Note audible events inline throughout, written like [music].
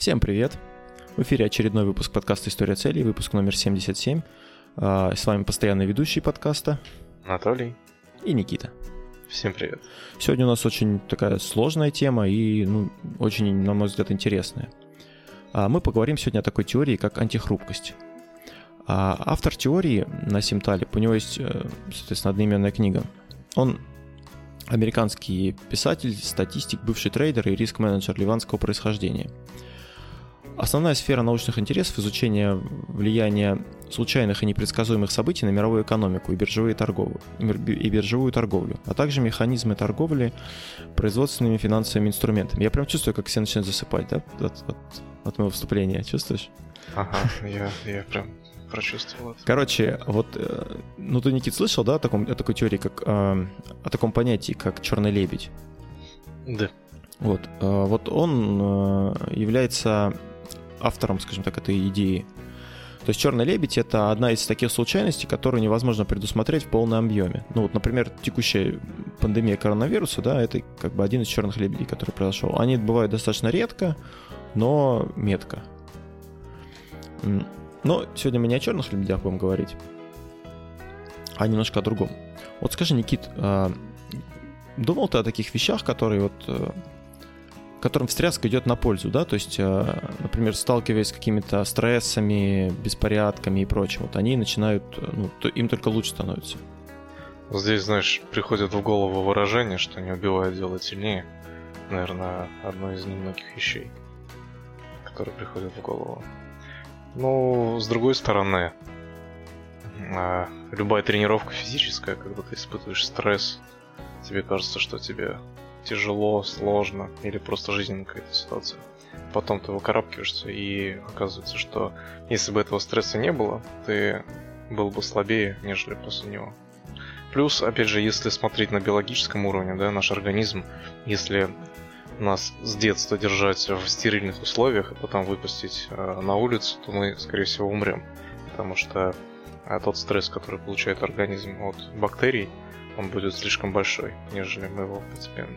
Всем привет! В эфире очередной выпуск подкаста «История целей», выпуск номер 77. А, с вами постоянный ведущий подкаста Анатолий и Никита. Всем привет. Сегодня у нас очень такая сложная тема и, ну, очень, на мой взгляд, интересная. А, мы поговорим сегодня о такой теории, как антихрупкость. А, автор теории Насим Талиб, у него есть, э, соответственно, одноименная книга. Он американский писатель, статистик, бывший трейдер и риск-менеджер ливанского происхождения – Основная сфера научных интересов – изучение влияния случайных и непредсказуемых событий на мировую экономику и биржевые торговлю, и биржевую торговлю, а также механизмы торговли производственными финансовыми инструментами. Я прям чувствую, как все начинают засыпать, да, от, от, от моего вступления. Чувствуешь? Ага, я, я прям прочувствовал. Короче, вот, э, ну ты, Никит, слышал, да, о, таком, о такой теории, как, э, о таком понятии, как черный лебедь? Да. Вот, э, вот он является автором, скажем так, этой идеи. То есть черный лебедь это одна из таких случайностей, которую невозможно предусмотреть в полном объеме. Ну вот, например, текущая пандемия коронавируса, да, это как бы один из черных лебедей, который произошел. Они бывают достаточно редко, но метко. Но сегодня мы не о черных лебедях будем говорить, а немножко о другом. Вот скажи, Никит, а, думал ты о таких вещах, которые вот э, которым встряска идет на пользу, да, то есть, э, например, сталкиваясь с какими-то стрессами, беспорядками и прочим, вот они начинают, э, ну, им только лучше становится. Здесь, знаешь, приходит в голову выражение, что не убивает, делает сильнее. Наверное, одно из немногих вещей, которые приходят в голову. Ну, с другой стороны, а, любая тренировка физическая, когда ты испытываешь стресс, тебе кажется, что тебе тяжело, сложно или просто жизненная какая-то ситуация. Потом ты выкарабкиваешься и оказывается, что если бы этого стресса не было, ты был бы слабее, нежели после него. Плюс, опять же, если смотреть на биологическом уровне, да, наш организм, если нас с детства держать в стерильных условиях, а потом выпустить э, на улицу, то мы, скорее всего, умрем. Потому что э, тот стресс, который получает организм от бактерий, он будет слишком большой, нежели мы его постепенно.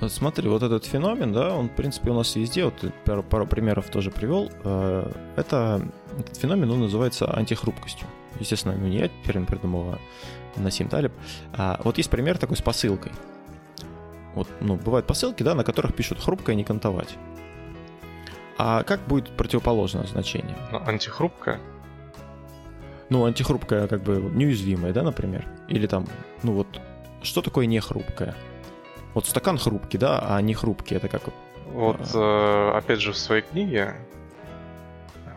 Вот смотри, вот этот феномен, да, он, в принципе, у нас везде, вот пару, пару примеров тоже привел. Э, это, этот феномен, он называется антихрупкостью. Естественно, ну не я первым придумал, а Насим Талиб. А вот есть пример такой с посылкой. Вот, ну, бывают посылки, да, на которых пишут «хрупкая, не кантовать». А как будет противоположное значение? Ну, антихрупкая? Ну, антихрупкая, как бы неуязвимая, да, например? Или там, ну вот, что такое не хрупкое? Вот стакан хрупкий, да, а не хрупкий, это как... Вот, а... э, опять же, в своей книге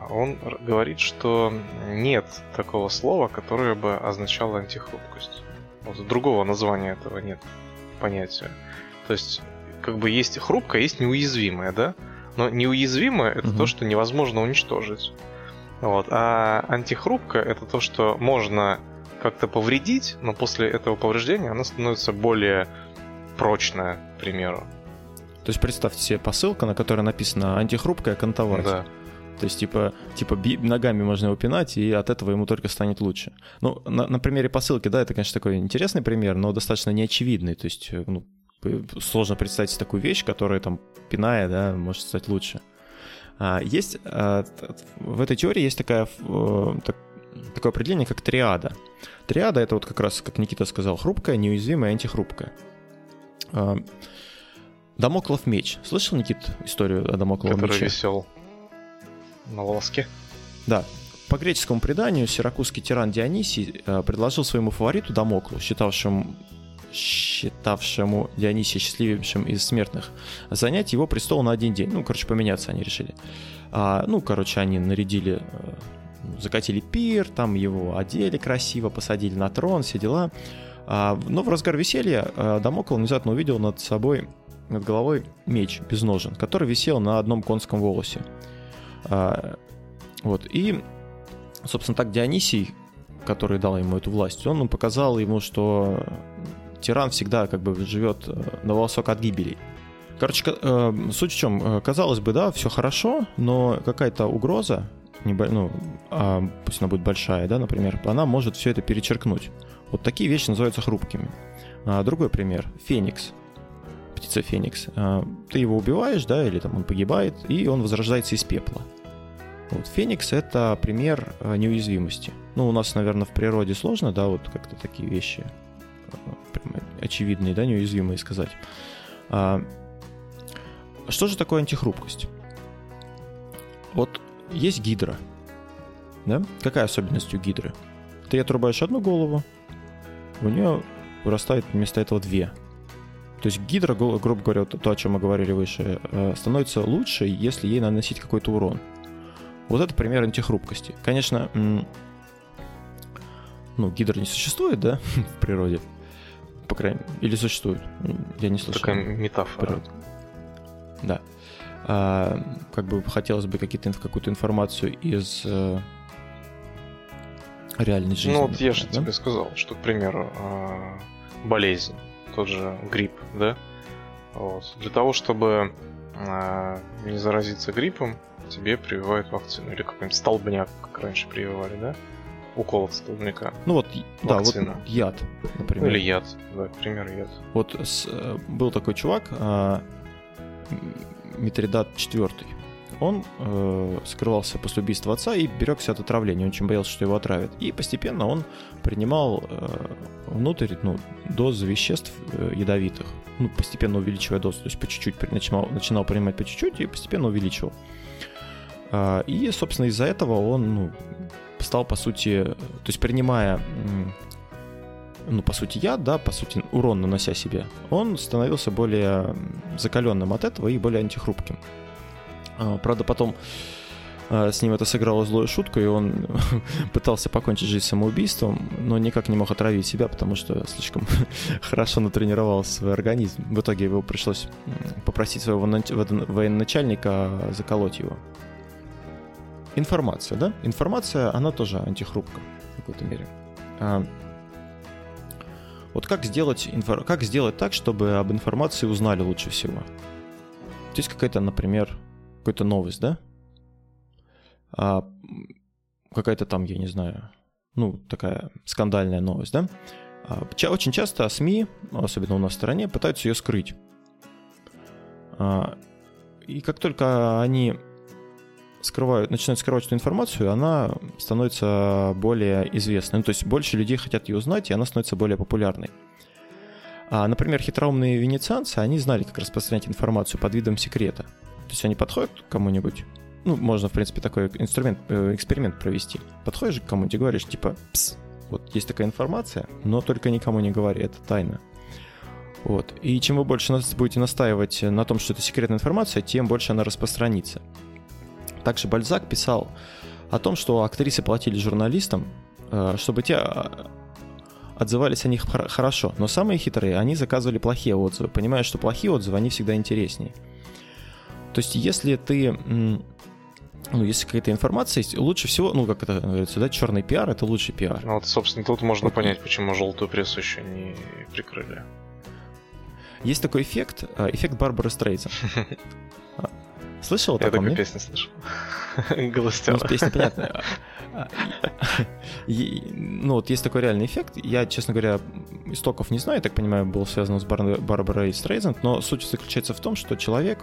он говорит, что нет такого слова, которое бы означало антихрупкость. Вот другого названия этого нет понятия. То есть, как бы есть хрупкое, есть неуязвимое, да? Но неуязвимое это угу. то, что невозможно уничтожить. Вот. А антихрупка это то, что можно как-то повредить, но после этого повреждения она становится более прочная, к примеру. То есть представьте себе посылка, на которой написано антихрупкая кантовать. Да. То есть, типа, типа ногами можно его пинать, и от этого ему только станет лучше. Ну, на, на примере посылки, да, это, конечно, такой интересный пример, но достаточно неочевидный. То есть, ну, сложно представить такую вещь, которая там, пиная, да, может стать лучше. А, есть а, в этой теории есть такая, такое определение, как триада. Триада это вот как раз, как Никита сказал, хрупкая, неуязвимая, антихрупкая. А, Дамоклов меч. Слышал, Никит, историю о Дамокловом Который мече? висел на волоске. Да. По греческому преданию, сиракузский тиран Дионисий предложил своему фавориту Дамоклу, считавшему считавшему Дионисия счастливейшим из смертных, занять его престол на один день. Ну, короче, поменяться они решили. А, ну, короче, они нарядили, э, закатили пир, там его одели красиво, посадили на трон, все дела. А, но в разгар веселья э, Дамокл внезапно увидел над собой, над головой меч без ножен, который висел на одном конском волосе. А, вот, и, собственно, так Дионисий, который дал ему эту власть, он показал ему, что тиран всегда как бы живет э, на волосок от гибели. Короче, э, суть в чем, э, казалось бы, да, все хорошо, но какая-то угроза, ну, а, пусть она будет большая, да, например, она может все это перечеркнуть. Вот такие вещи называются хрупкими. А другой пример. Феникс. птица Феникс. А, ты его убиваешь, да, или там он погибает, и он возрождается из пепла. Вот Феникс — это пример неуязвимости. Ну, у нас, наверное, в природе сложно, да, вот как-то такие вещи очевидные, да, неуязвимые сказать. А, что же такое антихрупкость? Вот есть гидра, да? Какая особенность у гидры? Ты отрубаешь одну голову, у нее вырастает вместо этого две. То есть гидра, грубо говоря, то, о чем мы говорили выше, э, становится лучше, если ей наносить какой-то урон. Вот это пример антихрупкости. Конечно, ну, гидра не существует, да, [laughs] в природе. По крайней мере, или существует. Я не слышал. Такая метафора. Да. А, как бы хотелось бы какие-то, какую-то информацию из э, реальной жизни. Ну, вот я же да? тебе сказал, что, к примеру, э, болезнь, тот же грипп, да? Вот. Для того, чтобы э, не заразиться гриппом, тебе прививают вакцину. Или какой-нибудь столбняк, как раньше прививали, да? Укол от столбняка. Ну вот, Вакцина. да, вот яд, например. Или яд, да, к примеру, яд. Вот с, был такой чувак, э, Митридат IV. Он э, скрывался после убийства отца и берегся от отравления. Он очень боялся, что его отравят. И постепенно он принимал э, внутрь ну, дозы веществ э, ядовитых. Ну, постепенно увеличивая дозу. То есть по чуть-чуть начинал, начинал принимать по чуть-чуть и постепенно увеличивал. Э, и, собственно, из-за этого он ну, стал, по сути, то есть принимая ну, по сути, яд, да, по сути, урон нанося себе, он становился более закаленным от этого и более антихрупким. А, правда, потом а, с ним это сыграло злую шутку, и он [laughs] пытался покончить жизнь самоубийством, но никак не мог отравить себя, потому что слишком [laughs] хорошо натренировал свой организм. В итоге его пришлось попросить своего военачальника заколоть его. Информация, да? Информация, она тоже антихрупка в какой-то мере. А, вот как сделать, инфор... как сделать так, чтобы об информации узнали лучше всего? Есть какая-то, например, какая-то новость, да? А, какая-то там, я не знаю, ну, такая скандальная новость, да? А, очень часто СМИ, особенно у нас в стране, пытаются ее скрыть. А, и как только они скрывают, начинают скрывать эту информацию, она становится более известной. Ну, то есть больше людей хотят ее узнать, и она становится более популярной. А, например, хитроумные венецианцы, они знали, как распространять информацию под видом секрета. То есть они подходят к кому-нибудь, ну, можно, в принципе, такой инструмент, э, эксперимент провести. Подходишь к кому-нибудь и говоришь, типа, пс, вот есть такая информация, но только никому не говори, это тайна. Вот. И чем вы больше будете настаивать на том, что это секретная информация, тем больше она распространится. Также Бальзак писал о том, что актрисы платили журналистам, э, чтобы те э, отзывались о них хорошо. Но самые хитрые, они заказывали плохие отзывы, понимая, что плохие отзывы, они всегда интереснее. То есть, если ты ну, если какая-то информация есть, лучше всего, ну, как это говорится, да, черный пиар это лучший пиар. Ну, вот, собственно, тут можно вот. понять, почему желтую прессу еще не прикрыли. Есть такой эффект, э, эффект Барбары Стрейзен. [laughs] Слышал Я такую песню слышал. [laughs] Голостяна. Ну, песня понятная. [laughs] Ну, вот есть такой реальный эффект. Я, честно говоря, истоков не знаю, я так понимаю, был связан с Барбарой Стрейзенд, но суть заключается в том, что человек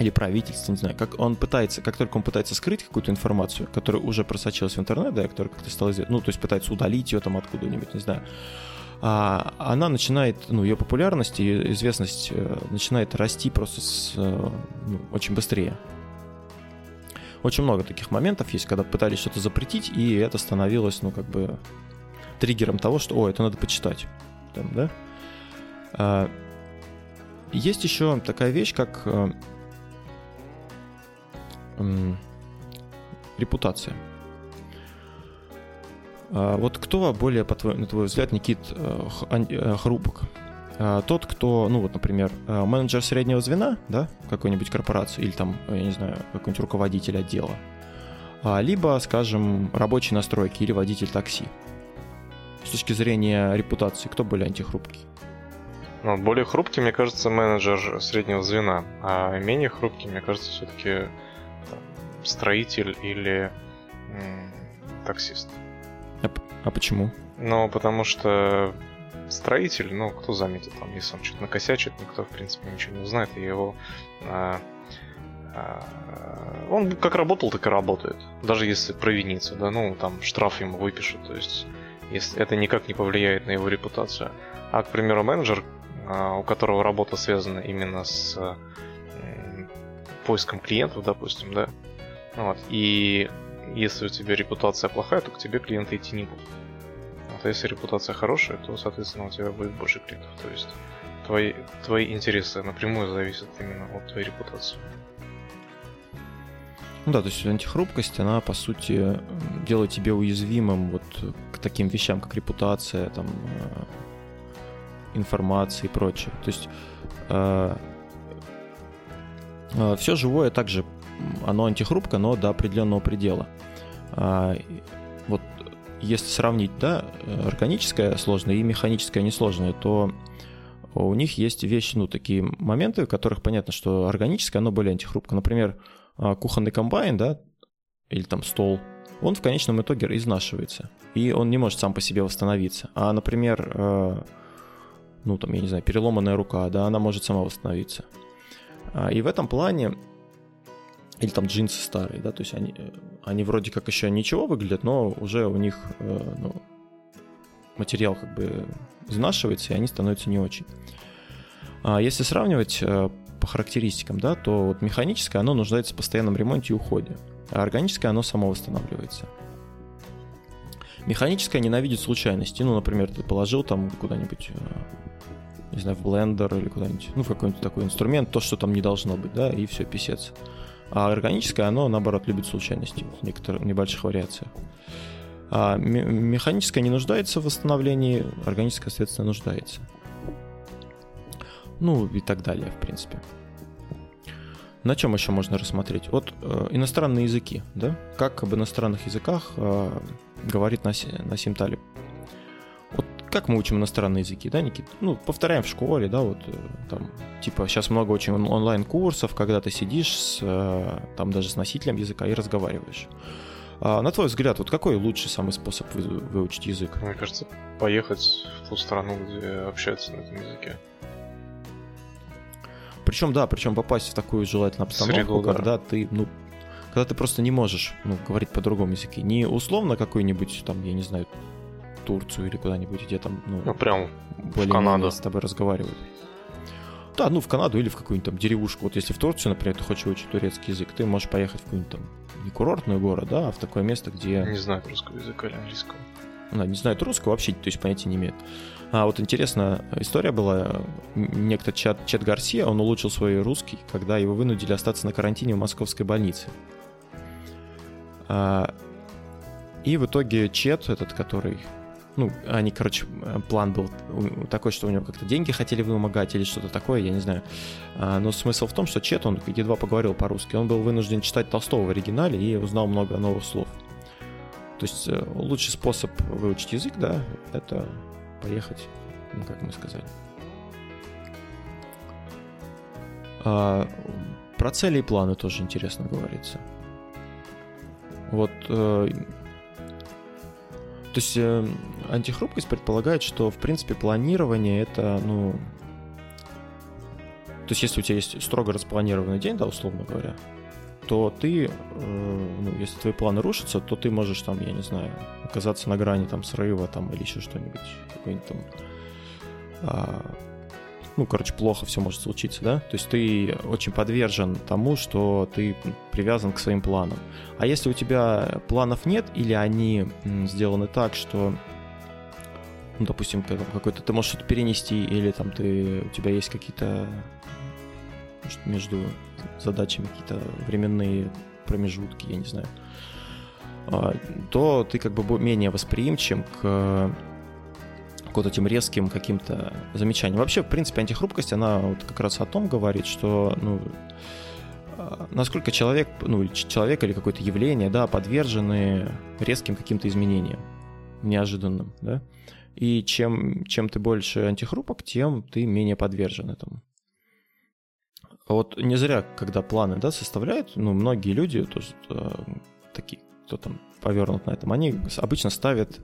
или правительство, не знаю, как он пытается, как только он пытается скрыть какую-то информацию, которая уже просочилась в интернет, да, которая как-то стала ну, то есть пытается удалить ее там откуда-нибудь, не знаю, а она начинает, ну, ее популярность и известность э, начинает расти просто с, э, ну, очень быстрее. Очень много таких моментов есть, когда пытались что-то запретить, и это становилось, ну, как бы триггером того, что, о, это надо почитать. Там, да? А, есть еще такая вещь, как э, э, репутация. А, вот кто более, по твой, на твой взгляд, Никит, э, э, хрупок? А, тот, кто, ну вот, например, э, менеджер среднего звена, да, какой-нибудь корпорации, или там, я не знаю, какой-нибудь руководитель отдела, а, либо, скажем, рабочий настройки или водитель такси. С точки зрения репутации, кто более антихрупкий? Ну, более хрупкий, мне кажется, менеджер среднего звена, а менее хрупкий, мне кажется, все-таки строитель или м- таксист. А, почему? Ну, потому что строитель, но кто заметит, там, если он что-то накосячит, никто, в принципе, ничего не узнает, и его а, а, он как работал, так и работает. Даже если провинится, да, ну, там, штраф ему выпишут, то есть, если это никак не повлияет на его репутацию. А, к примеру, менеджер, а, у которого работа связана именно с поиском клиентов, допустим, да, вот, и если у тебя репутация плохая, то к тебе клиенты идти не будут. А если репутация хорошая, то, соответственно, у тебя будет больше клиентов. То есть твои, твои интересы напрямую зависят именно от твоей репутации. Ну да, то есть антихрупкость, она, по сути, делает тебя уязвимым вот к таким вещам, как репутация, там, э, информация и прочее. То есть э, э, все живое также, оно антихрупко, но до определенного предела. Э, вот если сравнить, да, органическое сложное и механическое несложное, то у них есть вещи, ну, такие моменты, в которых понятно, что органическое, оно более антихрупко. Например, а, кухонный комбайн, да, или там стол, он в конечном итоге изнашивается, и он не может сам по себе восстановиться. А, например, э, ну там, я не знаю, переломанная рука, да, она может сама восстановиться. А, и в этом плане, или там джинсы старые, да, то есть они, они вроде как еще ничего выглядят, но уже у них э, ну, материал как бы изнашивается, и они становятся не очень. А если сравнивать э, по характеристикам, да, то вот механическое, оно нуждается в постоянном ремонте и уходе, а органическое, оно само восстанавливается. Механическое ненавидит случайности. Ну, например, ты положил там куда-нибудь, э, не знаю, в блендер или куда-нибудь, ну, в какой-нибудь такой инструмент, то, что там не должно быть, да, и все, писец. А органическое, оно, наоборот, любит случайности в некоторых небольших вариациях. А механическое не нуждается в восстановлении, органическое, соответственно, нуждается ну и так далее, в принципе. На чем еще можно рассмотреть? Вот э, иностранные языки, да? Как об иностранных языках э, говорит Наси, Насим Талиб. Как мы учим иностранные языки, да, Никит? Ну, повторяем в школе, да, вот э, там, типа, сейчас много очень онлайн-курсов, когда ты сидишь с, э, там даже с носителем языка и разговариваешь. А, на твой взгляд, вот какой лучший самый способ вы, выучить язык? Мне кажется, поехать в ту страну, где общаются на этом языке. Причем, да, причем попасть в такую желательную обстановку, Среду, когда да. ты, ну, когда ты просто не можешь, ну, говорить по другому языке. Не условно какой-нибудь, там, я не знаю, Турцию или куда-нибудь, где там, ну, ну прям в Канаду. с тобой разговаривают. Да, ну в Канаду или в какую-нибудь там деревушку. Вот если в Турцию, например, ты хочешь учить турецкий язык, ты можешь поехать в какой-нибудь там не курортный город, да, а в такое место, где... Не знаю русского языка или английского. Да, не знаю русского вообще, то есть понятия не имеет. А вот интересная история была. Некто Чет, Чет Гарсия, он улучшил свой русский, когда его вынудили остаться на карантине в московской больнице. А, и в итоге Чет, этот, который... Ну, они, короче, план был такой, что у него как-то деньги хотели вымогать или что-то такое, я не знаю. А, но смысл в том, что Чет, он едва поговорил по-русски. Он был вынужден читать Толстого в оригинале и узнал много новых слов. То есть э, лучший способ выучить язык, да, это поехать, ну, как мы сказали. А, про цели и планы тоже интересно говорится. Вот, э, то есть э, антихрупкость предполагает, что в принципе планирование это, ну, то есть если у тебя есть строго распланированный день, да, условно говоря, то ты, э, ну, если твои планы рушатся, то ты можешь там, я не знаю, оказаться на грани там срыва там или еще что-нибудь, какой-нибудь там, а, ну, короче, плохо все может случиться, да? То есть ты очень подвержен тому, что ты привязан к своим планам. А если у тебя планов нет или они сделаны так, что ну, допустим, какой-то ты можешь что-то перенести, или там ты, у тебя есть какие-то может, между задачами какие-то временные промежутки, я не знаю, а, то ты как бы менее восприимчив к к вот этим резким каким-то замечаниям. Вообще, в принципе, антихрупкость, она вот как раз о том говорит, что, ну, а, насколько человек, ну, человек или какое-то явление, да, подвержены резким каким-то изменениям, неожиданным, да, и чем, чем ты больше антихрупок, тем ты менее подвержен этому. А вот не зря, когда планы да, составляют, ну, многие люди, тоже, э, такие, кто там повернут на этом, они обычно ставят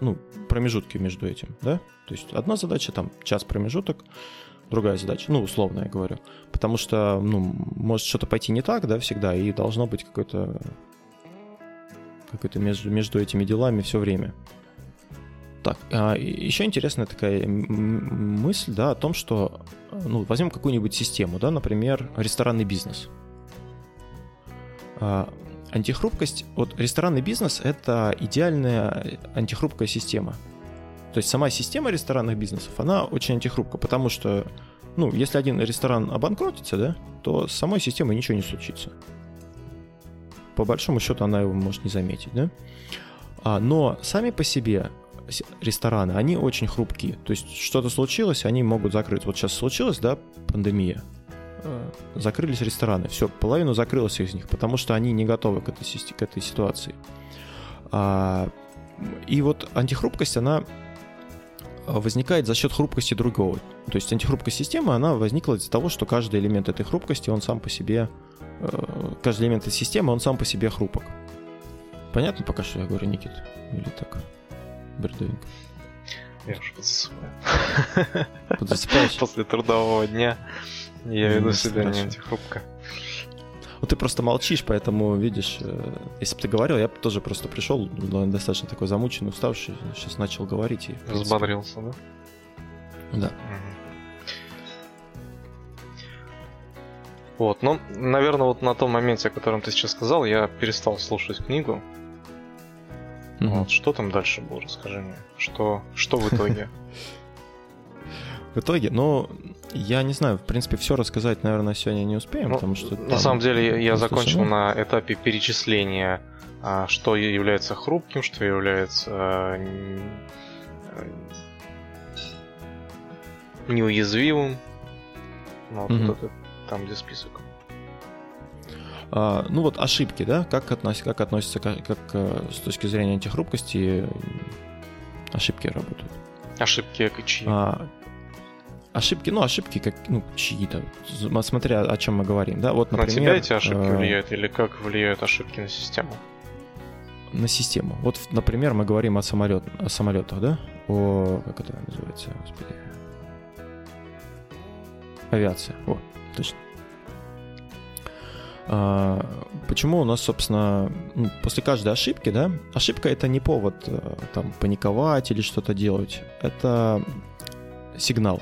ну, промежутки между этим, да? То есть одна задача, там, час промежуток, другая задача, ну, условно я говорю. Потому что, ну, может что-то пойти не так, да, всегда, и должно быть какой-то какой-то между, между этими делами все время. Так, а еще интересная такая мысль, да, о том, что, ну, возьмем какую-нибудь систему, да, например, ресторанный бизнес. Антихрупкость, вот ресторанный бизнес — это идеальная антихрупкая система. То есть сама система ресторанных бизнесов, она очень антихрупка, потому что, ну, если один ресторан обанкротится, да, то с самой системой ничего не случится. По большому счету она его может не заметить, да. А, но сами по себе рестораны, они очень хрупкие. То есть что-то случилось, они могут закрыть. Вот сейчас случилось, да, пандемия. Э, закрылись рестораны. Все, половину закрылось из них, потому что они не готовы к этой, к этой ситуации. А, и вот антихрупкость, она возникает за счет хрупкости другого. То есть антихрупкая система, она возникла из-за того, что каждый элемент этой хрупкости, он сам по себе, э, каждый элемент этой системы, он сам по себе хрупок. Понятно пока что я говорю, Никит? Или так? Бредовенько. Я уже подзасыпаю. Подзасыпаешь? [laughs] После трудового дня. Я веду себя не антихрупко. Ну, ты просто молчишь, поэтому, видишь, э, если бы ты говорил, я бы тоже просто пришел, достаточно такой замученный, уставший, сейчас начал говорить. И, Взбодрился, да? Да. Вот, ну, наверное, вот на том моменте, о котором ты сейчас сказал, я перестал слушать книгу. Угу. Вот, что там дальше было, расскажи мне. Что, что в итоге? [laughs] В итоге, ну, я не знаю, в принципе, все рассказать, наверное, сегодня не успеем, ну, потому что... На самом деле, я закончил на этапе перечисления, а, что является хрупким, что является а, неуязвимым. Ну, вот mm это там, где список. А, ну вот ошибки, да, как, относ, как относятся, как, как э, с точки зрения антихрупкости ошибки работают? Ошибки чьи? А, ошибки, ну, ошибки как, ну, чьи-то, смотря о чем мы говорим, да, вот, например... На тебя эти ошибки э... влияют или как влияют ошибки на систему? На систему. Вот, например, мы говорим о, самолет, о самолетах, да, о, как это называется, господи, авиация, вот, точно. А, почему у нас, собственно, ну, после каждой ошибки, да, ошибка это не повод э, там паниковать или что-то делать, это сигнал,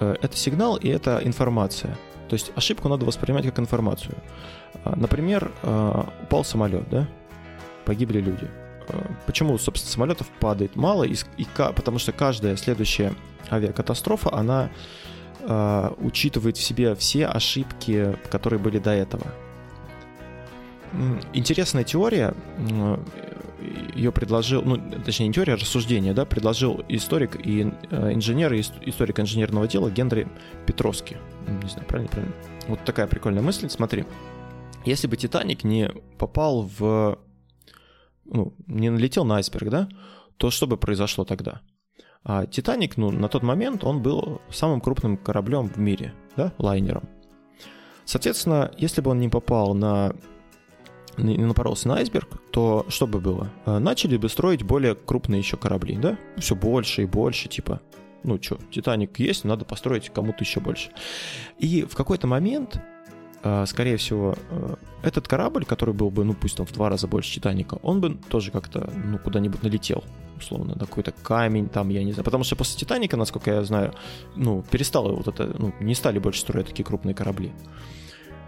это сигнал и это информация. То есть ошибку надо воспринимать как информацию. А, например, э, упал самолет, да? Погибли люди. Э, почему, собственно, самолетов падает мало? И, и, потому что каждая следующая авиакатастрофа, она э, учитывает в себе все ошибки, которые были до этого. Интересная теория, ее предложил, ну, точнее, не теория, а рассуждение, да, предложил историк и э, инженер, и историк инженерного дела Генри Петровский. Не знаю, правильно, правильно. Вот такая прикольная мысль. Смотри, если бы Титаник не попал в... Ну, не налетел на айсберг, да, то что бы произошло тогда? А Титаник, ну, на тот момент он был самым крупным кораблем в мире, да, лайнером. Соответственно, если бы он не попал на напоролся на айсберг, то что бы было? Э, начали бы строить более крупные еще корабли, да? Все больше и больше, типа, ну что, Титаник есть, надо построить кому-то еще больше. И в какой-то момент, э, скорее всего, э, этот корабль, который был бы, ну пусть там в два раза больше Титаника, он бы тоже как-то, ну, куда-нибудь налетел, условно, на какой-то камень там, я не знаю. Потому что после Титаника, насколько я знаю, ну, перестало вот это, ну, не стали больше строить такие крупные корабли.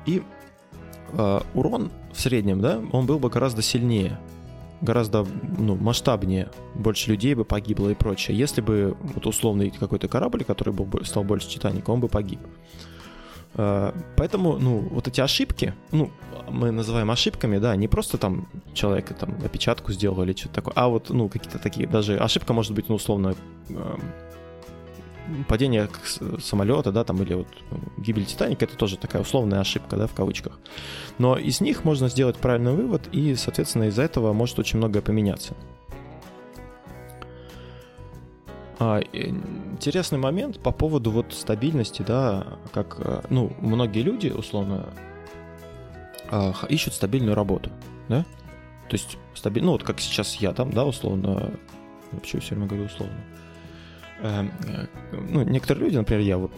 И урон в среднем, да, он был бы гораздо сильнее, гораздо ну, масштабнее, больше людей бы погибло и прочее. Если бы вот условный какой-то корабль, который был, стал больше Титаника, он бы погиб. Э, поэтому, ну, вот эти ошибки, ну, мы называем ошибками, да, не просто там человек там опечатку сделал или что-то такое, а вот, ну, какие-то такие, даже ошибка может быть, ну, условно, падение самолета, да, там, или вот ну, гибель Титаника, это тоже такая условная ошибка, да, в кавычках. Но из них можно сделать правильный вывод, и, соответственно, из-за этого может очень многое поменяться. А, интересный момент по поводу вот стабильности, да, как, э, ну, многие люди, условно, а, ищут стабильную работу, да, то есть стабильно, ну вот как сейчас я там, да, условно, я все время говорю условно? Эм, э, ну, некоторые люди, например, я, вот,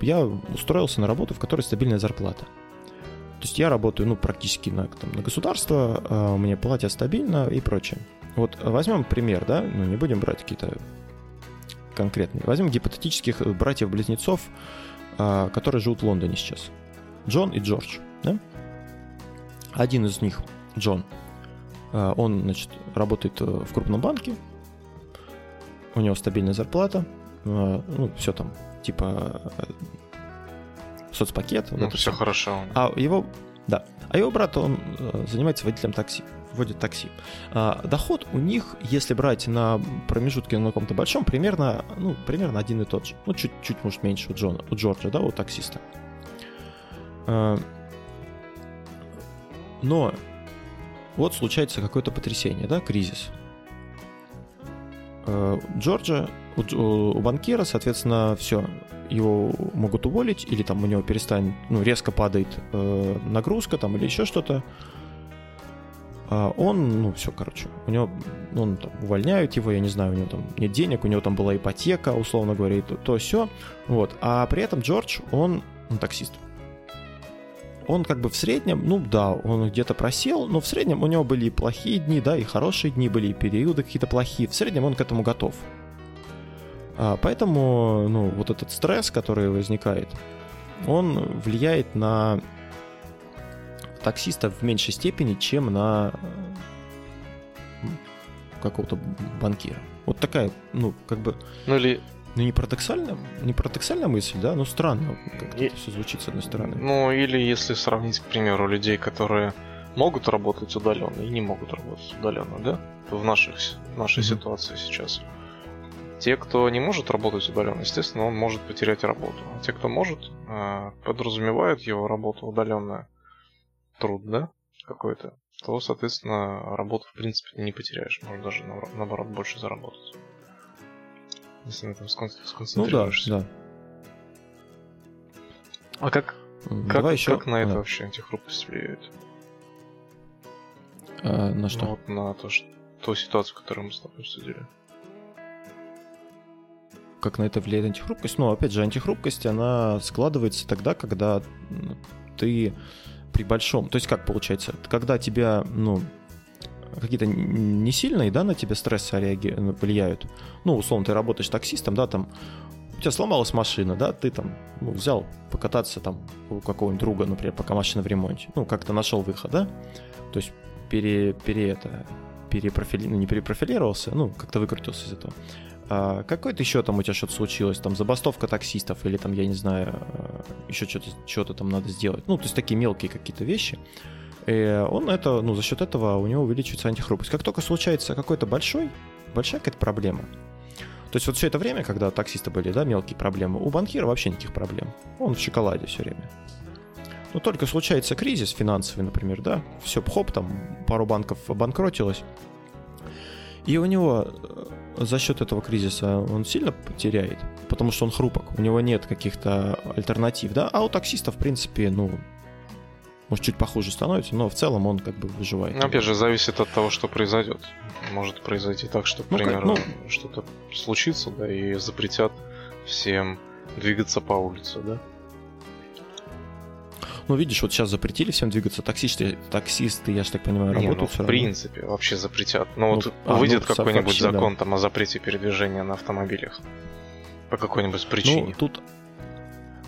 я устроился на работу, в которой стабильная зарплата. То есть я работаю, ну, практически на, там, на государство, э, мне платят стабильно и прочее. Вот возьмем пример, да, ну, не будем брать какие-то конкретные. Возьмем гипотетических братьев-близнецов, э, которые живут в Лондоне сейчас. Джон и Джордж, да? Один из них, Джон, он, значит, работает в крупном банке, у него стабильная зарплата, э, ну, все там, типа э, соцпакет. Ну, это все хорошо. А его, да, а его брат, он э, занимается водителем такси, водит такси. А, доход у них, если брать на промежутке на каком-то большом, примерно, ну, примерно один и тот же. Ну, чуть-чуть, может, меньше у Джона, у Джорджа, да, у таксиста. А, но вот случается какое-то потрясение, да, кризис. Э, Джорджа, у, у банкира, соответственно, все, его могут уволить, или там у него перестанет, ну, резко падает э, нагрузка там или еще что-то. А он, ну, все, короче, у него, он там увольняют его, я не знаю, у него там нет денег, у него там была ипотека, условно говоря, то, то все, вот. А при этом Джордж, он, он таксист он как бы в среднем, ну да, он где-то просел, но в среднем у него были и плохие дни, да, и хорошие дни были, и периоды какие-то плохие. В среднем он к этому готов. А, поэтому, ну, вот этот стресс, который возникает, он влияет на таксиста в меньшей степени, чем на какого-то банкира. Вот такая, ну, как бы... Ну или ну, не парадоксальная, не парадоксальная мысль, да? Ну, странно, как и... это все звучит с одной стороны. Ну, или если сравнить, к примеру, людей, которые могут работать удаленно и не могут работать удаленно, да? В наших, нашей mm-hmm. ситуации сейчас. Те, кто не может работать удаленно, естественно, он может потерять работу. А те, кто может, а, подразумевают его работу удаленная, труд, да, какой-то, то, соответственно, работу, в принципе, не потеряешь. Можно даже, наоборот, больше заработать если на этом сконцентрируешься. Ну да, да. А как, как, еще... как на это да. вообще антихрупкость влияет? А, на что? Ну, вот на то, что, ту ситуацию, которую мы с тобой обсудили. Как на это влияет антихрупкость? Ну, опять же, антихрупкость, она складывается тогда, когда ты при большом... То есть как получается? Когда тебя, ну, какие-то не сильные, да, на тебя стрессы. Ну, влияют. Ну, условно, ты работаешь таксистом, да, там, у тебя сломалась машина, да, ты там ну, взял покататься там у какого-нибудь друга, например, пока машина в ремонте, ну, как-то нашел выход, да, то есть пере, пере это, перепрофили... ну, не перепрофилировался, ну, как-то выкрутился из этого. А какой-то еще там у тебя что-то случилось, там забастовка таксистов или там, я не знаю, э, еще что-то что там надо сделать. Ну, то есть такие мелкие какие-то вещи. И он это, ну, за счет этого у него увеличивается антихрупкость. Как только случается какой-то большой, большая какая-то проблема, то есть вот все это время, когда таксисты были, да, мелкие проблемы, у банкира вообще никаких проблем. Он в шоколаде все время. Но только случается кризис финансовый, например, да, все, хоп, там пару банков обанкротилось, и у него э, за счет этого кризиса он сильно потеряет, потому что он хрупок, у него нет каких-то альтернатив, да, а у таксиста, в принципе, ну, может, чуть похуже становится, но в целом он как бы выживает. Ну, опять же, зависит от того, что произойдет. Может произойти так, что, к ну, примеру, ну, что-то случится, да, и запретят всем двигаться по улице, да? Ну, видишь, вот сейчас запретили всем двигаться. Таксисты, таксисты я же так понимаю, работают Не, ну, в принципе, вообще запретят. Но ну, вот а, выйдет ну, какой-нибудь закон да. там о запрете передвижения на автомобилях. По какой-нибудь причине. Ну, тут...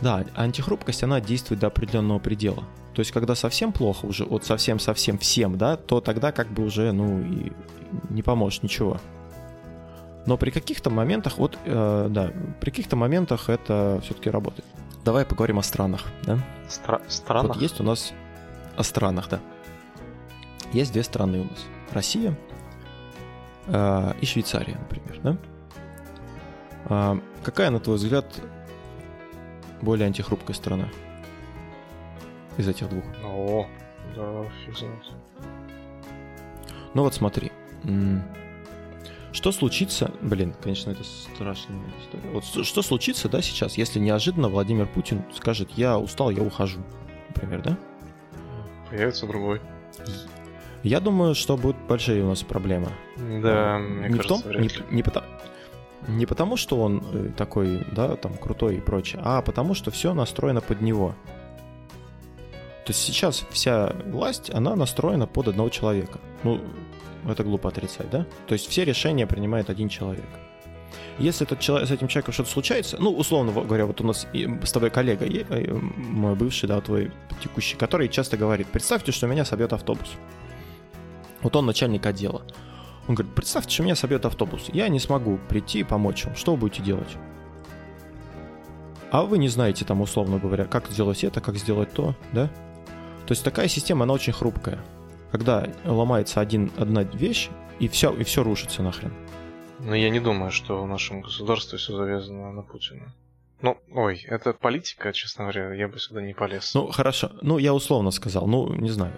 Да, антихрупкость, она действует до определенного предела. То есть, когда совсем плохо уже, вот совсем-совсем всем, да, то тогда как бы уже, ну, и не поможет ничего. Но при каких-то моментах, вот, э, да, при каких-то моментах это все-таки работает. Давай поговорим о странах, да? Стра- странах? Вот есть у нас о странах, да. Есть две страны у нас. Россия э, и Швейцария, например, да? Э, какая, на твой взгляд, более антихрупкая страна? из этих двух? О, да. Ну вот смотри. Что случится, блин, конечно, это страшная история. Вот что случится, да, сейчас, если неожиданно Владимир Путин скажет, я устал, я ухожу, например, да? Появится другой. Я думаю, что будут большие у нас проблемы. Да, мне не кажется, в том, вряд не, не, потому, не потому, что он э, такой, да, там крутой и прочее, а потому, что все настроено под него. То есть сейчас вся власть, она настроена под одного человека. Ну, это глупо отрицать, да? То есть все решения принимает один человек. Если этот человек, с этим человеком что-то случается, ну, условно говоря, вот у нас с тобой коллега, э, мой бывший, да, твой текущий, который часто говорит, представьте, что меня собьет автобус. Вот он начальник отдела. Он говорит, представьте, что меня собьет автобус. Я не смогу прийти и помочь вам. Что вы будете делать? А вы не знаете, там, условно говоря, как сделать это, как сделать то, да? То есть такая система, она очень хрупкая. Когда ломается один, одна вещь, и все, и все рушится нахрен. Но я не думаю, что в нашем государстве все завязано на Путина. Ну, ой, это политика, честно говоря, я бы сюда не полез. Ну, хорошо. Ну, я условно сказал. Ну, не знаю.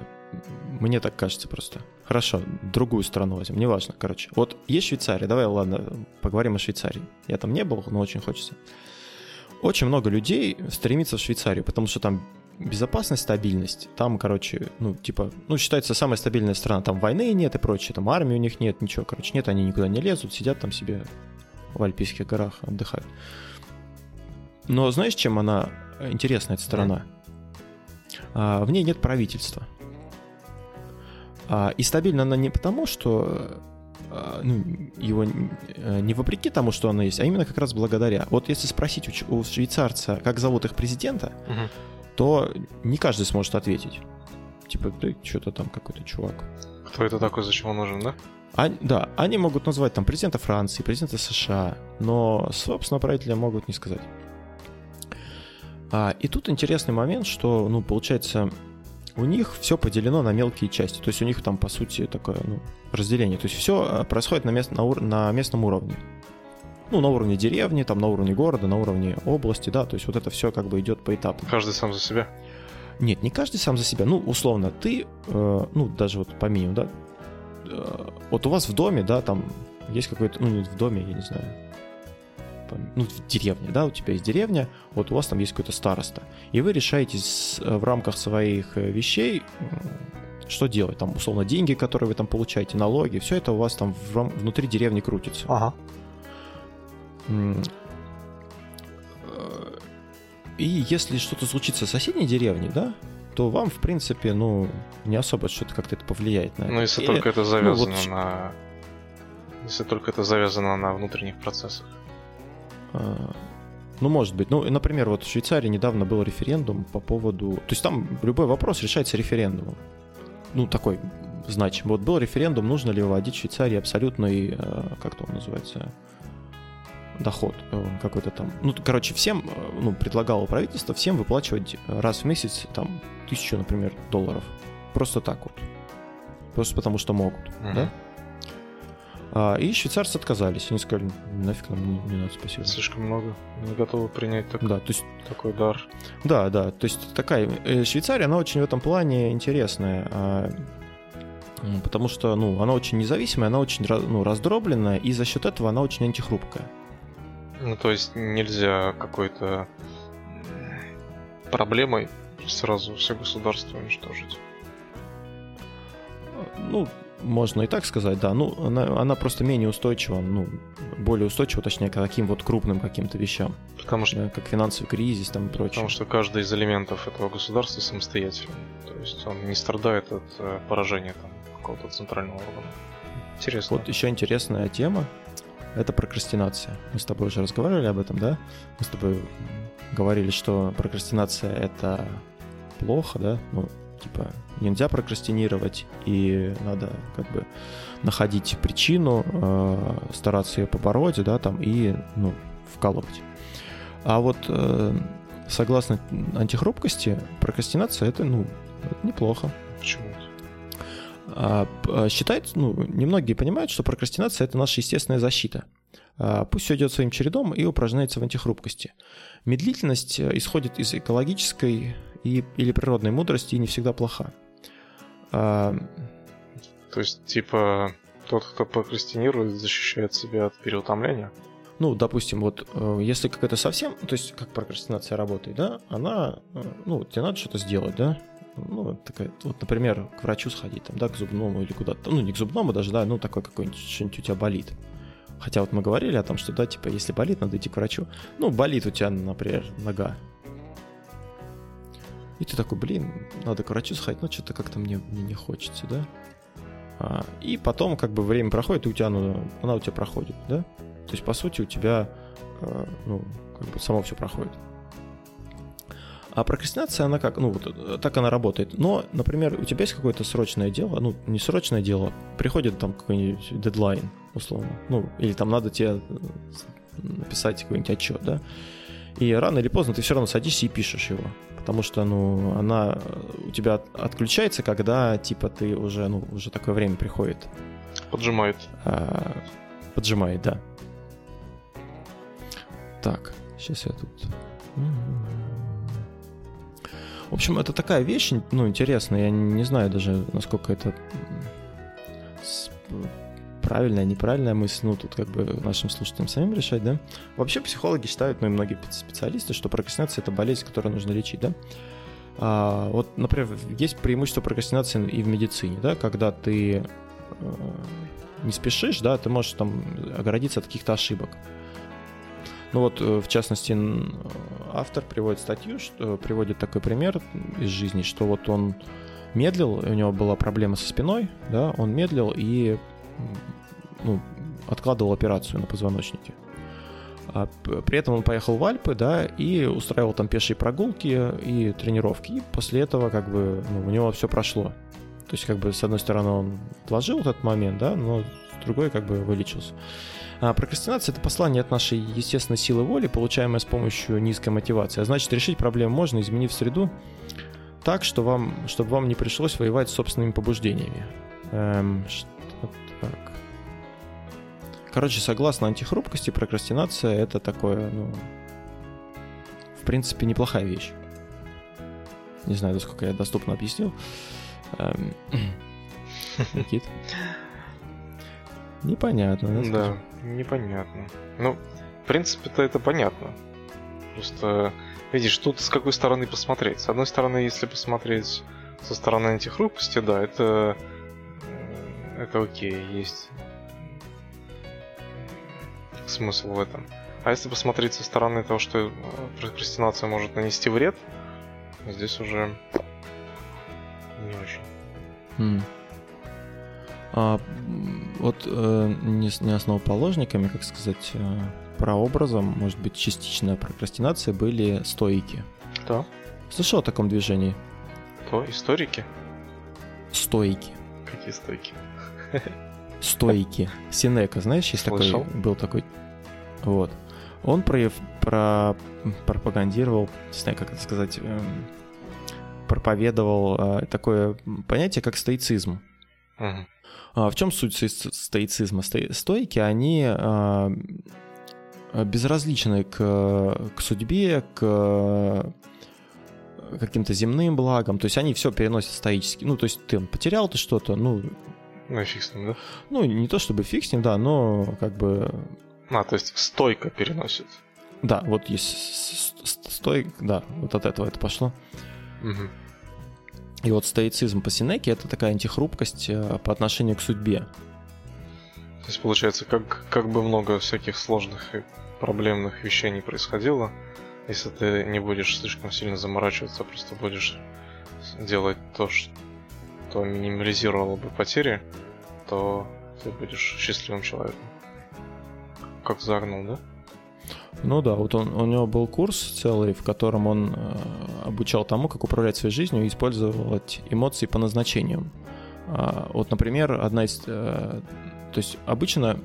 Мне так кажется просто. Хорошо, другую страну возьмем, неважно, короче. Вот есть Швейцария, давай, ладно, поговорим о Швейцарии. Я там не был, но очень хочется. Очень много людей стремится в Швейцарию, потому что там безопасность, стабильность. Там, короче, ну, типа, ну, считается самая стабильная страна. Там войны нет и прочее, там армии у них нет, ничего, короче, нет, они никуда не лезут, сидят там себе в Альпийских горах, отдыхают. Но знаешь, чем она интересна, эта страна? А, в ней нет правительства. А, и стабильна она не потому, что а, ну, его э, не вопреки тому, что она есть, а именно как раз благодаря. Вот если спросить у, у швейцарца, как зовут их президента, Мгм. то не каждый сможет ответить. Типа, ты что-то там какой-то чувак. Кто это такой, зачем он нужен, да? А- да, они могут назвать там президента Франции, президента США, но, собственно, правителя могут не сказать. А, и тут интересный момент, что, ну, получается, у них все поделено на мелкие части. То есть у них там, по сути, такое ну, разделение. То есть все происходит на, мест, на, ур- на местном уровне. Ну, на уровне деревни, там, на уровне города, на уровне области, да, то есть вот это все как бы идет поэтапно. Каждый сам за себя. Нет, не каждый сам за себя. Ну, условно, ты, э, ну, даже вот по минимуму, да, э, вот у вас в доме, да, там есть какой-то, ну, не в доме, я не знаю, пом- ну, в деревне, да, у тебя есть деревня, вот у вас там есть какой-то староста, и вы решаете с- в рамках своих э, вещей, что делать, там, условно, деньги, которые вы там получаете, налоги, все это у вас там внутри деревни крутится. Ага. Э, И если что-то случится в соседней деревне, да, то вам, в принципе, ну, не особо что-то как-то это повлияет на это. Ну, если И- только это завязано вот ш- на... Если только это завязано на внутренних процессах. А, Ну, может быть. Ну, например, вот в Швейцарии недавно был референдум по поводу... То есть там любой вопрос решается референдумом. Ну, такой значимый. Вот был референдум, нужно ли вводить в Швейцарии абсолютный, э, как то он называется, доход э, какой-то там. Ну, короче, всем, э, ну, предлагало правительство всем выплачивать раз в месяц там тысячу, например, долларов. Просто так вот. Просто потому что могут, Мгм. да? А, и швейцарцы отказались. Они сказали, нафиг нам не, не надо, спасибо. Слишком много. Не готовы принять так- Да, то есть такой дар. да, да, то есть такая э, Швейцария, она очень в этом плане интересная, а, потому что, ну, она очень независимая, она очень ну, раздробленная, и за счет этого она очень антихрупкая. Ну, то есть нельзя какой-то проблемой сразу все государство уничтожить. Ну, можно и так сказать, да. Ну, она, она просто менее устойчива, ну, более устойчива, точнее, к таким вот крупным каким-то вещам, Потому что, да, как финансовый кризис там и прочее. потому что каждый из элементов этого государства самостоятельный. То есть он не страдает от э, поражения там, какого-то центрального органа. Интересно. Вот еще интересная тема — это прокрастинация. Мы с тобой уже разговаривали об этом, да? Мы с тобой говорили, что прокрастинация — это плохо, да? Ну, типа, нельзя прокрастинировать, и надо как бы находить причину, э, стараться ее побороть, да, там, и, ну, вкалывать. А вот э, согласно антихрупкости, прокрастинация — это, ну, это неплохо. Почему? А, а, считает, ну, немногие понимают, что прокрастинация это наша естественная защита. А, Пусть все идет своим чередом и упражняется в антихрупкости. Медлительность э, исходит из экологической и, или природной мудрости и не всегда плоха. А, То есть, типа, тот, кто прокрастинирует, защищает себя от переутомления? Ну, допустим, вот э, если какая-то совсем, то есть как прокрастинация работает, да, она, э, ну, тебе надо что-то сделать, да, ну, такая, вот, например, к врачу сходить, там, да, к зубному или куда-то, ну, не к зубному даже, да, ну, такой какой-нибудь, что-нибудь у тебя болит. Хотя вот мы говорили о том, что, да, типа, если болит, надо идти к врачу. Ну, болит у тебя, например, нога. И ты такой, блин, надо к врачу сходить, но что-то как-то мне, мне не хочется, да? А, и потом, как бы, время проходит, и у тебя, ну, она у тебя проходит, да? То есть, по сути, у тебя, э, ну, как бы само все проходит. А прокрастинация, она как, ну, вот э, так она работает. Но, например, у тебя есть какое-то срочное дело, ну, не срочное дело, приходит там какой-нибудь дедлайн, условно, ну, или там надо тебе э, написать какой-нибудь отчет, да, и рано или поздно ты все равно садишься и пишешь его, потому что, ну, она у тебя отключается, когда, типа, ты уже, ну, уже такое время приходит. Поджимает. А, поджимает, да. Так, сейчас я тут... В общем, это такая вещь, ну, интересная. Я не знаю даже, насколько это правильная, неправильная мысль. Ну, тут как бы нашим слушателям самим решать, да? Вообще психологи считают, ну и многие специалисты, что прокрастинация — это болезнь, которую нужно лечить, да? А, вот, например, есть преимущество прокрастинации и в медицине, да, когда ты э, не спешишь, да, ты можешь там оградиться от каких-то ошибок. Ну вот, э, в частности, автор приводит статью, что приводит такой пример из жизни, что вот он медлил, у него была проблема со спиной, да, он медлил и ну, откладывал операцию на позвоночнике. А при этом он поехал в Альпы, да, и устраивал там пешие прогулки и тренировки. И после этого, как бы, ну, у него все прошло. То есть, как бы, с одной стороны, он отложил этот момент, да, но с другой, как бы, вылечился. А прокрастинация — это послание от нашей естественной силы воли, получаемое с помощью низкой мотивации. А значит, решить проблему можно, изменив среду так, что вам, чтобы вам не пришлось воевать с собственными побуждениями. Эм, что так. Короче, согласно антихрупкости, прокрастинация — это такое, ну, в принципе, неплохая вещь. Не знаю, насколько я доступно объяснил. Эм, [laughs] Никит? Непонятно, да? Да, непонятно. Ну, в принципе-то это понятно. Просто, видишь, тут с какой стороны посмотреть. С одной стороны, если посмотреть со стороны антихрупкости, да, это, э, это окей, есть смысл в этом. А если посмотреть со стороны того, что э, прокрастинация может нанести вред, здесь уже не очень. Mm. А, вот э, не, не основоположниками, как сказать, э, прообразом, может быть, частичная прокрастинация были стойки. Кто? Слышал о таком движении? Кто? Историки? Стойки. Какие стойки? [laughs] Стойки. Синека, знаешь, есть Слышал. такой, был такой, вот. Он про, про пропагандировал, не знаю, как это сказать, эм, проповедовал э, такое понятие, как стоицизм. Угу. В чем суть стоицизма? Стойки, они а, безразличны к, к судьбе, к каким-то земным благам. То есть они все переносят стоически. Ну, то есть ты потерял ты что-то, ну... Ну, фиг с ним, да? Ну, не то чтобы фиг с ним, да, но как бы... А, то есть стойко переносит. Да, вот есть стой, да, вот от этого это пошло. Угу. И вот стоицизм по Синеке — это такая антихрупкость э, по отношению к судьбе. То есть, получается, как, как бы много всяких сложных и проблемных вещей не происходило, если ты не будешь слишком сильно заморачиваться, просто будешь делать то, что минимализировало бы потери, то ты будешь счастливым человеком. Как загнул, да? Ну да, вот он, у него был курс целый, в котором он э, обучал тому, как управлять своей жизнью и использовать эмоции по назначениям. А, вот, например, одна из... Э, то есть обычно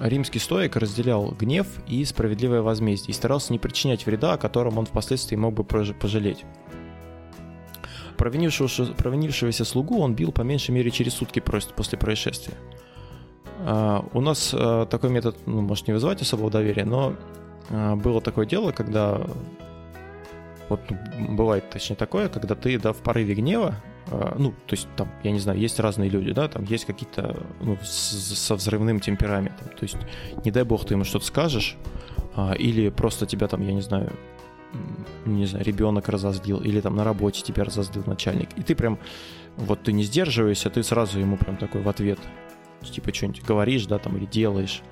римский стоик разделял гнев и справедливое возмездие и старался не причинять вреда, о котором он впоследствии мог бы пожалеть. Провинившегося, провинившегося слугу он бил по меньшей мере через сутки после происшествия. А, у нас а, такой метод ну, может не вызывать особого доверия, но а, было такое дело, когда вот бывает точнее такое, когда ты да, в порыве гнева, ну, то есть там, я не знаю, есть разные люди, да, там есть какие-то ну, со взрывным темпераментом, то есть не дай бог ты ему что-то скажешь, или просто тебя там, я не знаю, не знаю, ребенок разозлил, или там на работе тебя разозлил начальник, и ты прям, вот ты не сдерживаешься, ты сразу ему прям такой в ответ, типа что-нибудь говоришь, да, там, или делаешь.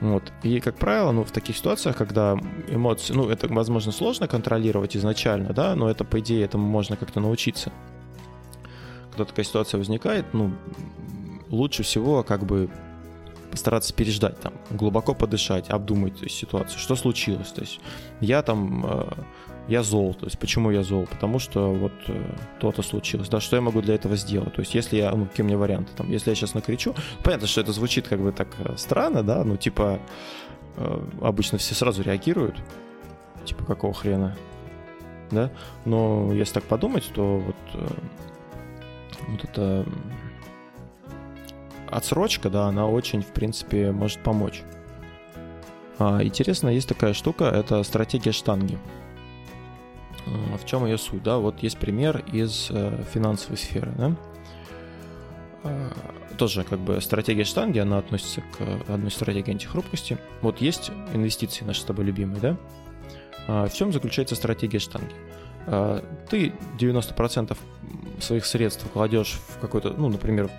Вот. И, как правило, ну, в таких ситуациях, когда эмоции, ну, это, возможно, сложно контролировать изначально, да, но это, по идее, этому можно как-то научиться. Когда такая ситуация возникает, ну, лучше всего как бы постараться переждать там, глубоко подышать, обдумать ситуацию, что случилось. То есть я там, э, я зол, то есть почему я зол? Потому что вот э, то-то случилось, да, что я могу для этого сделать? То есть если я, ну, какие у меня варианты, там, если я сейчас накричу, понятно, что это звучит как бы так э, странно, да, ну, типа, обычно все сразу реагируют, типа, какого хрена, да, но если так подумать, то вот, вот это отсрочка, да, она очень, в принципе, может помочь. А, интересно, есть такая штука, это стратегия штанги. В чем ее суть, да? Вот есть пример из э, финансовой сферы, да? А, тоже как бы стратегия штанги, она относится к одной стратегии антихрупкости. Вот есть инвестиции наши с тобой любимые, да? А, в чем заключается стратегия штанги? А, ты 90% своих средств кладешь в какой-то, ну, например,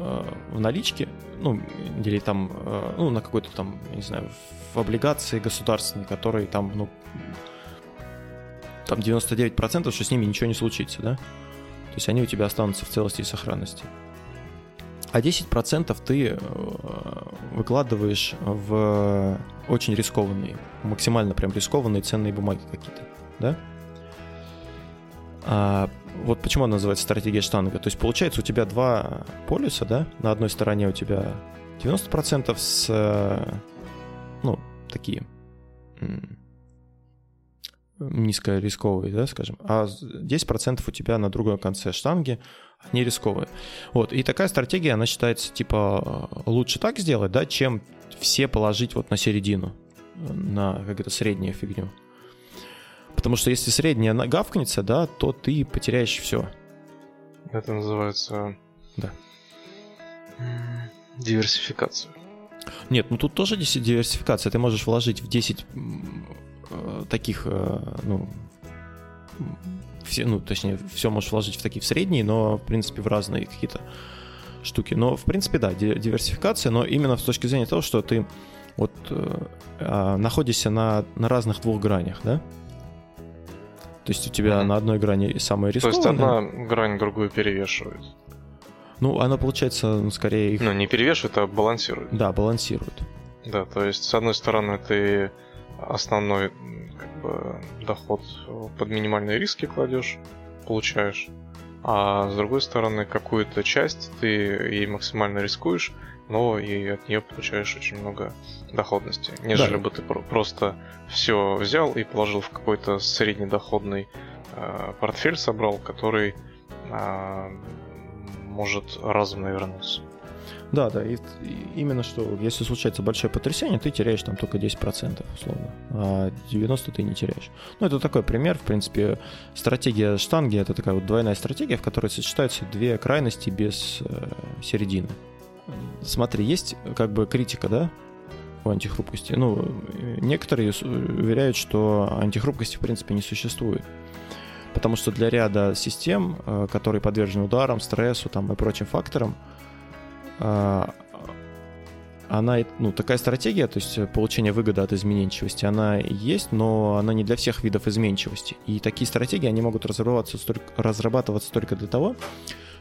Э, в наличке, ну, или там, э, ну, на какой-то там, не знаю, в облигации государственные, которые там, ну, там 99%, что с ними ничего не случится, да? То есть они у тебя останутся в целости и сохранности. А 10% ты э, выкладываешь в очень рискованные, максимально прям рискованные ценные бумаги какие-то, да? А вот почему она называется стратегия штанга. То есть получается у тебя два полюса, да? На одной стороне у тебя 90% с, э, ну, такие низкорисковые, да, скажем, а 10% у тебя на другом конце штанги, они рисковые. Вот, и такая стратегия, она считается, типа, лучше так сделать, да, чем все положить вот на середину, на какую-то среднюю фигню. Потому что если средняя гавкнется, да, то ты потеряешь все. Это называется... Да. Диверсификация. Нет, ну тут тоже диверсификация. Ты можешь вложить в 10 э, таких, э, ну, все, ну, точнее, все можешь вложить в такие в средние, но, в принципе, в разные какие-то штуки. Но, в принципе, да, диверсификация, но именно с точки зрения того, что ты вот э, а, находишься на, на разных двух гранях, да? То есть у тебя mm-hmm. на одной грани самая рискованная. То есть одна грань другую перевешивает. Ну, она, получается, скорее... Их... Ну, не перевешивает, а балансирует. Да, балансирует. Да, то есть, с одной стороны, ты основной как бы, доход под минимальные риски кладешь, получаешь, а с другой стороны, какую-то часть ты ей максимально рискуешь, но и от нее получаешь очень много доходности, нежели да. бы ты просто все взял и положил в какой-то среднедоходный э, портфель собрал, который э, может разом навернуться. Да, да, и, и именно что, если случается большое потрясение, ты теряешь там только 10%, условно, а 90% ты не теряешь. Ну, это такой пример, в принципе, стратегия штанги, это такая вот двойная стратегия, в которой сочетаются две крайности без э, середины. Смотри, есть как бы критика, да, у антихрупкости. Ну, некоторые уверяют, что антихрупкости в принципе не существует. Потому что для ряда систем, э, которые подвержены ударам, стрессу там, и прочим факторам, э, она, ну, такая стратегия, то есть получение выгоды от изменчивости, она есть, но она не для всех видов изменчивости. И такие стратегии, они могут разрабатываться разрабатываться только для того,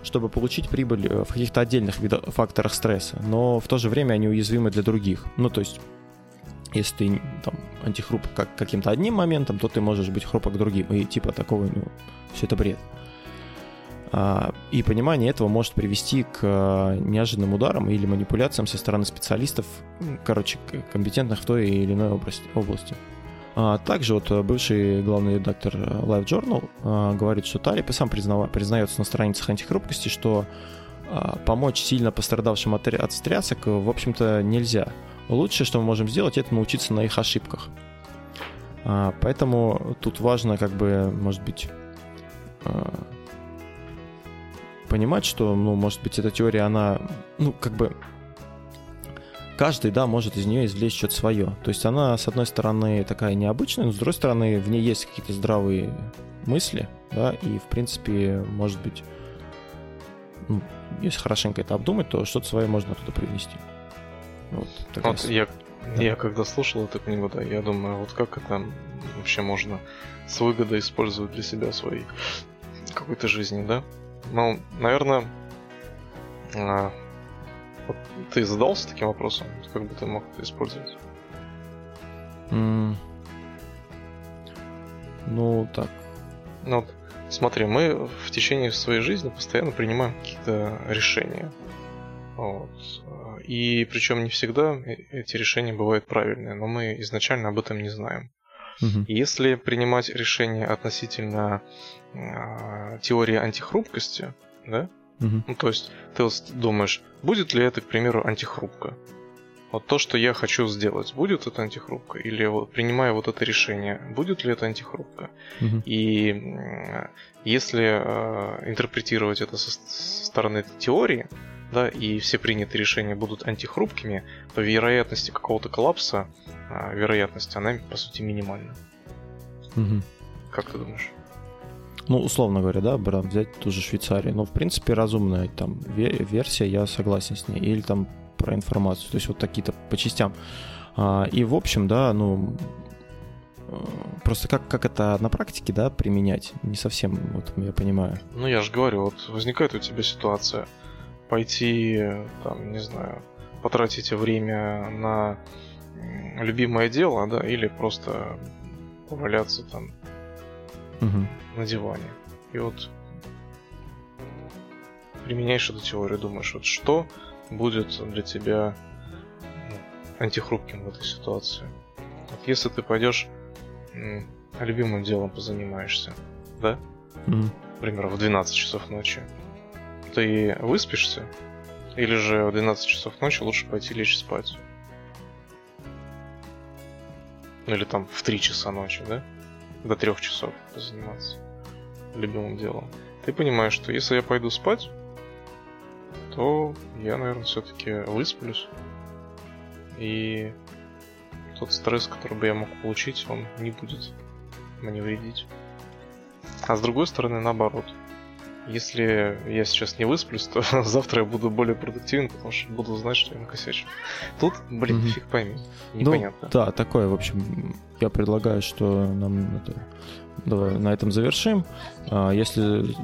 чтобы получить прибыль э, в каких-то отдельных видах, факторах стресса, но в то же время они уязвимы для других. Ну, то есть, если ты там антихруп как каким-то одним моментом, то ты можешь быть хрупок другим. И типа такого, ну, все это бред. А, и понимание этого может привести к э, неожиданным ударам или манипуляциям со стороны специалистов, короче, компетентных в той или иной области. А также вот э, бывший главный редактор э, Live Journal а, говорит, что Талип и сам признава, признается на страницах антихрупкости, что а, помочь сильно пострадавшим от, от стрясок, в общем-то, нельзя. Лучшее, что мы можем сделать, это научиться на их ошибках. Поэтому тут важно, как бы, может быть, понимать, что, ну, может быть, эта теория, она, ну, как бы, каждый, да, может из нее извлечь что-то свое. То есть она, с одной стороны, такая необычная, но с другой стороны, в ней есть какие-то здравые мысли, да, и, в принципе, может быть, ну, если хорошенько это обдумать, то что-то свое можно туда привнести. Вот, вот я, да. я когда слушал эту книгу, да, я думаю, вот как это вообще можно с выгодой использовать для себя своей какой-то жизни, да? Ну, наверное, а, ты задался таким вопросом? Как бы ты мог это использовать? Mm. Ну, так. Ну, вот, смотри, мы в течение своей жизни постоянно принимаем какие-то решения. Вот. И причем не всегда э, эти решения бывают правильные, но мы изначально об этом не знаем. Угу. Если принимать решение относительно э, теории антихрупкости, да, угу. ну, то есть ты думаешь, будет ли это, к примеру, антихрупко? Вот то, что я хочу сделать, будет это антихрупко? Или вот принимая вот это решение, будет ли это антихрупко? Угу. И если э, интерпретировать это со, со стороны этой теории, да, и все принятые решения будут антихрупкими, то вероятности какого-то коллапса, э, вероятность, она по сути минимальна. Угу. Как ты думаешь? Ну, условно говоря, да, брат, взять ту же Швейцарию. Ну, в принципе, разумная там версия, я согласен с ней. Или там про информацию. То есть вот такие-то по частям. А, и в общем, да, ну, э, просто как, как это на практике, да, применять, не совсем, вот я понимаю. Ну, я же говорю, вот возникает у тебя ситуация пойти, там, не знаю, потратить время на любимое дело, да, или просто поваляться там угу. на диване. И вот применяешь эту теорию, думаешь, вот что будет для тебя ну, антихрупким в этой ситуации. Вот если ты пойдешь любимым делом позанимаешься, да? Mm. Например, в 12 часов ночи. Ты выспишься? Или же в 12 часов ночи лучше пойти лечь спать? Ну или там в 3 часа ночи, да? До 3 часов позаниматься любимым делом. Ты понимаешь, что если я пойду спать, то я, наверное, все-таки высплюсь. И тот стресс, который бы я мог получить, он не будет мне вредить. А с другой стороны, наоборот. Если я сейчас не высплюсь, то [laughs] завтра я буду более продуктивен, потому что буду знать, что я накосячил. Тут, блин, mm-hmm. фиг пойми. Ну, Непонятно. Ну, да, такое, в общем, я предлагаю, что нам это... Давай на этом завершим. А, если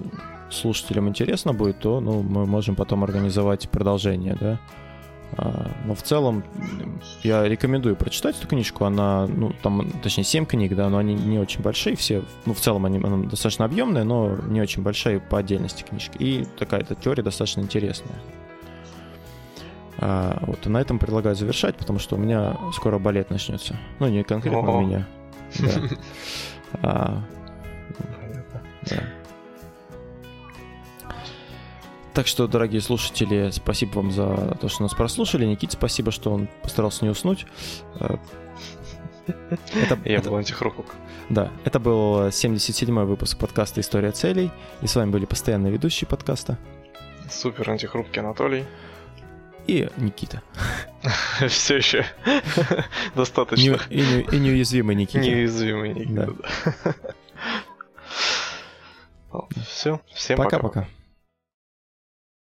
слушателям интересно будет, то ну, мы можем потом организовать продолжение, да. А, но в целом я рекомендую прочитать эту книжку. Она, ну, там, точнее, 7 книг, да, но они не очень большие все. Ну, в целом они она достаточно объемная, но не очень большая по отдельности книжки. И такая эта теория достаточно интересная. А, вот, и на этом предлагаю завершать, потому что у меня скоро балет начнется. Ну, не конкретно О-о. у меня. Да. [laughs] А, да. Так что, дорогие слушатели, спасибо вам за то, что нас прослушали. Никите спасибо, что он постарался не уснуть. Э, [laughs] это, Я это, был антихрупок. Да, это был 77-й выпуск подкаста «История целей». И с вами были постоянные ведущие подкаста. Супер антихрупкий Анатолий. И Никита. [laughs] Все еще [laughs] достаточно. И, не, и неуязвимый Никита. Неуязвимый Никита, да. Все, всем пока-пока.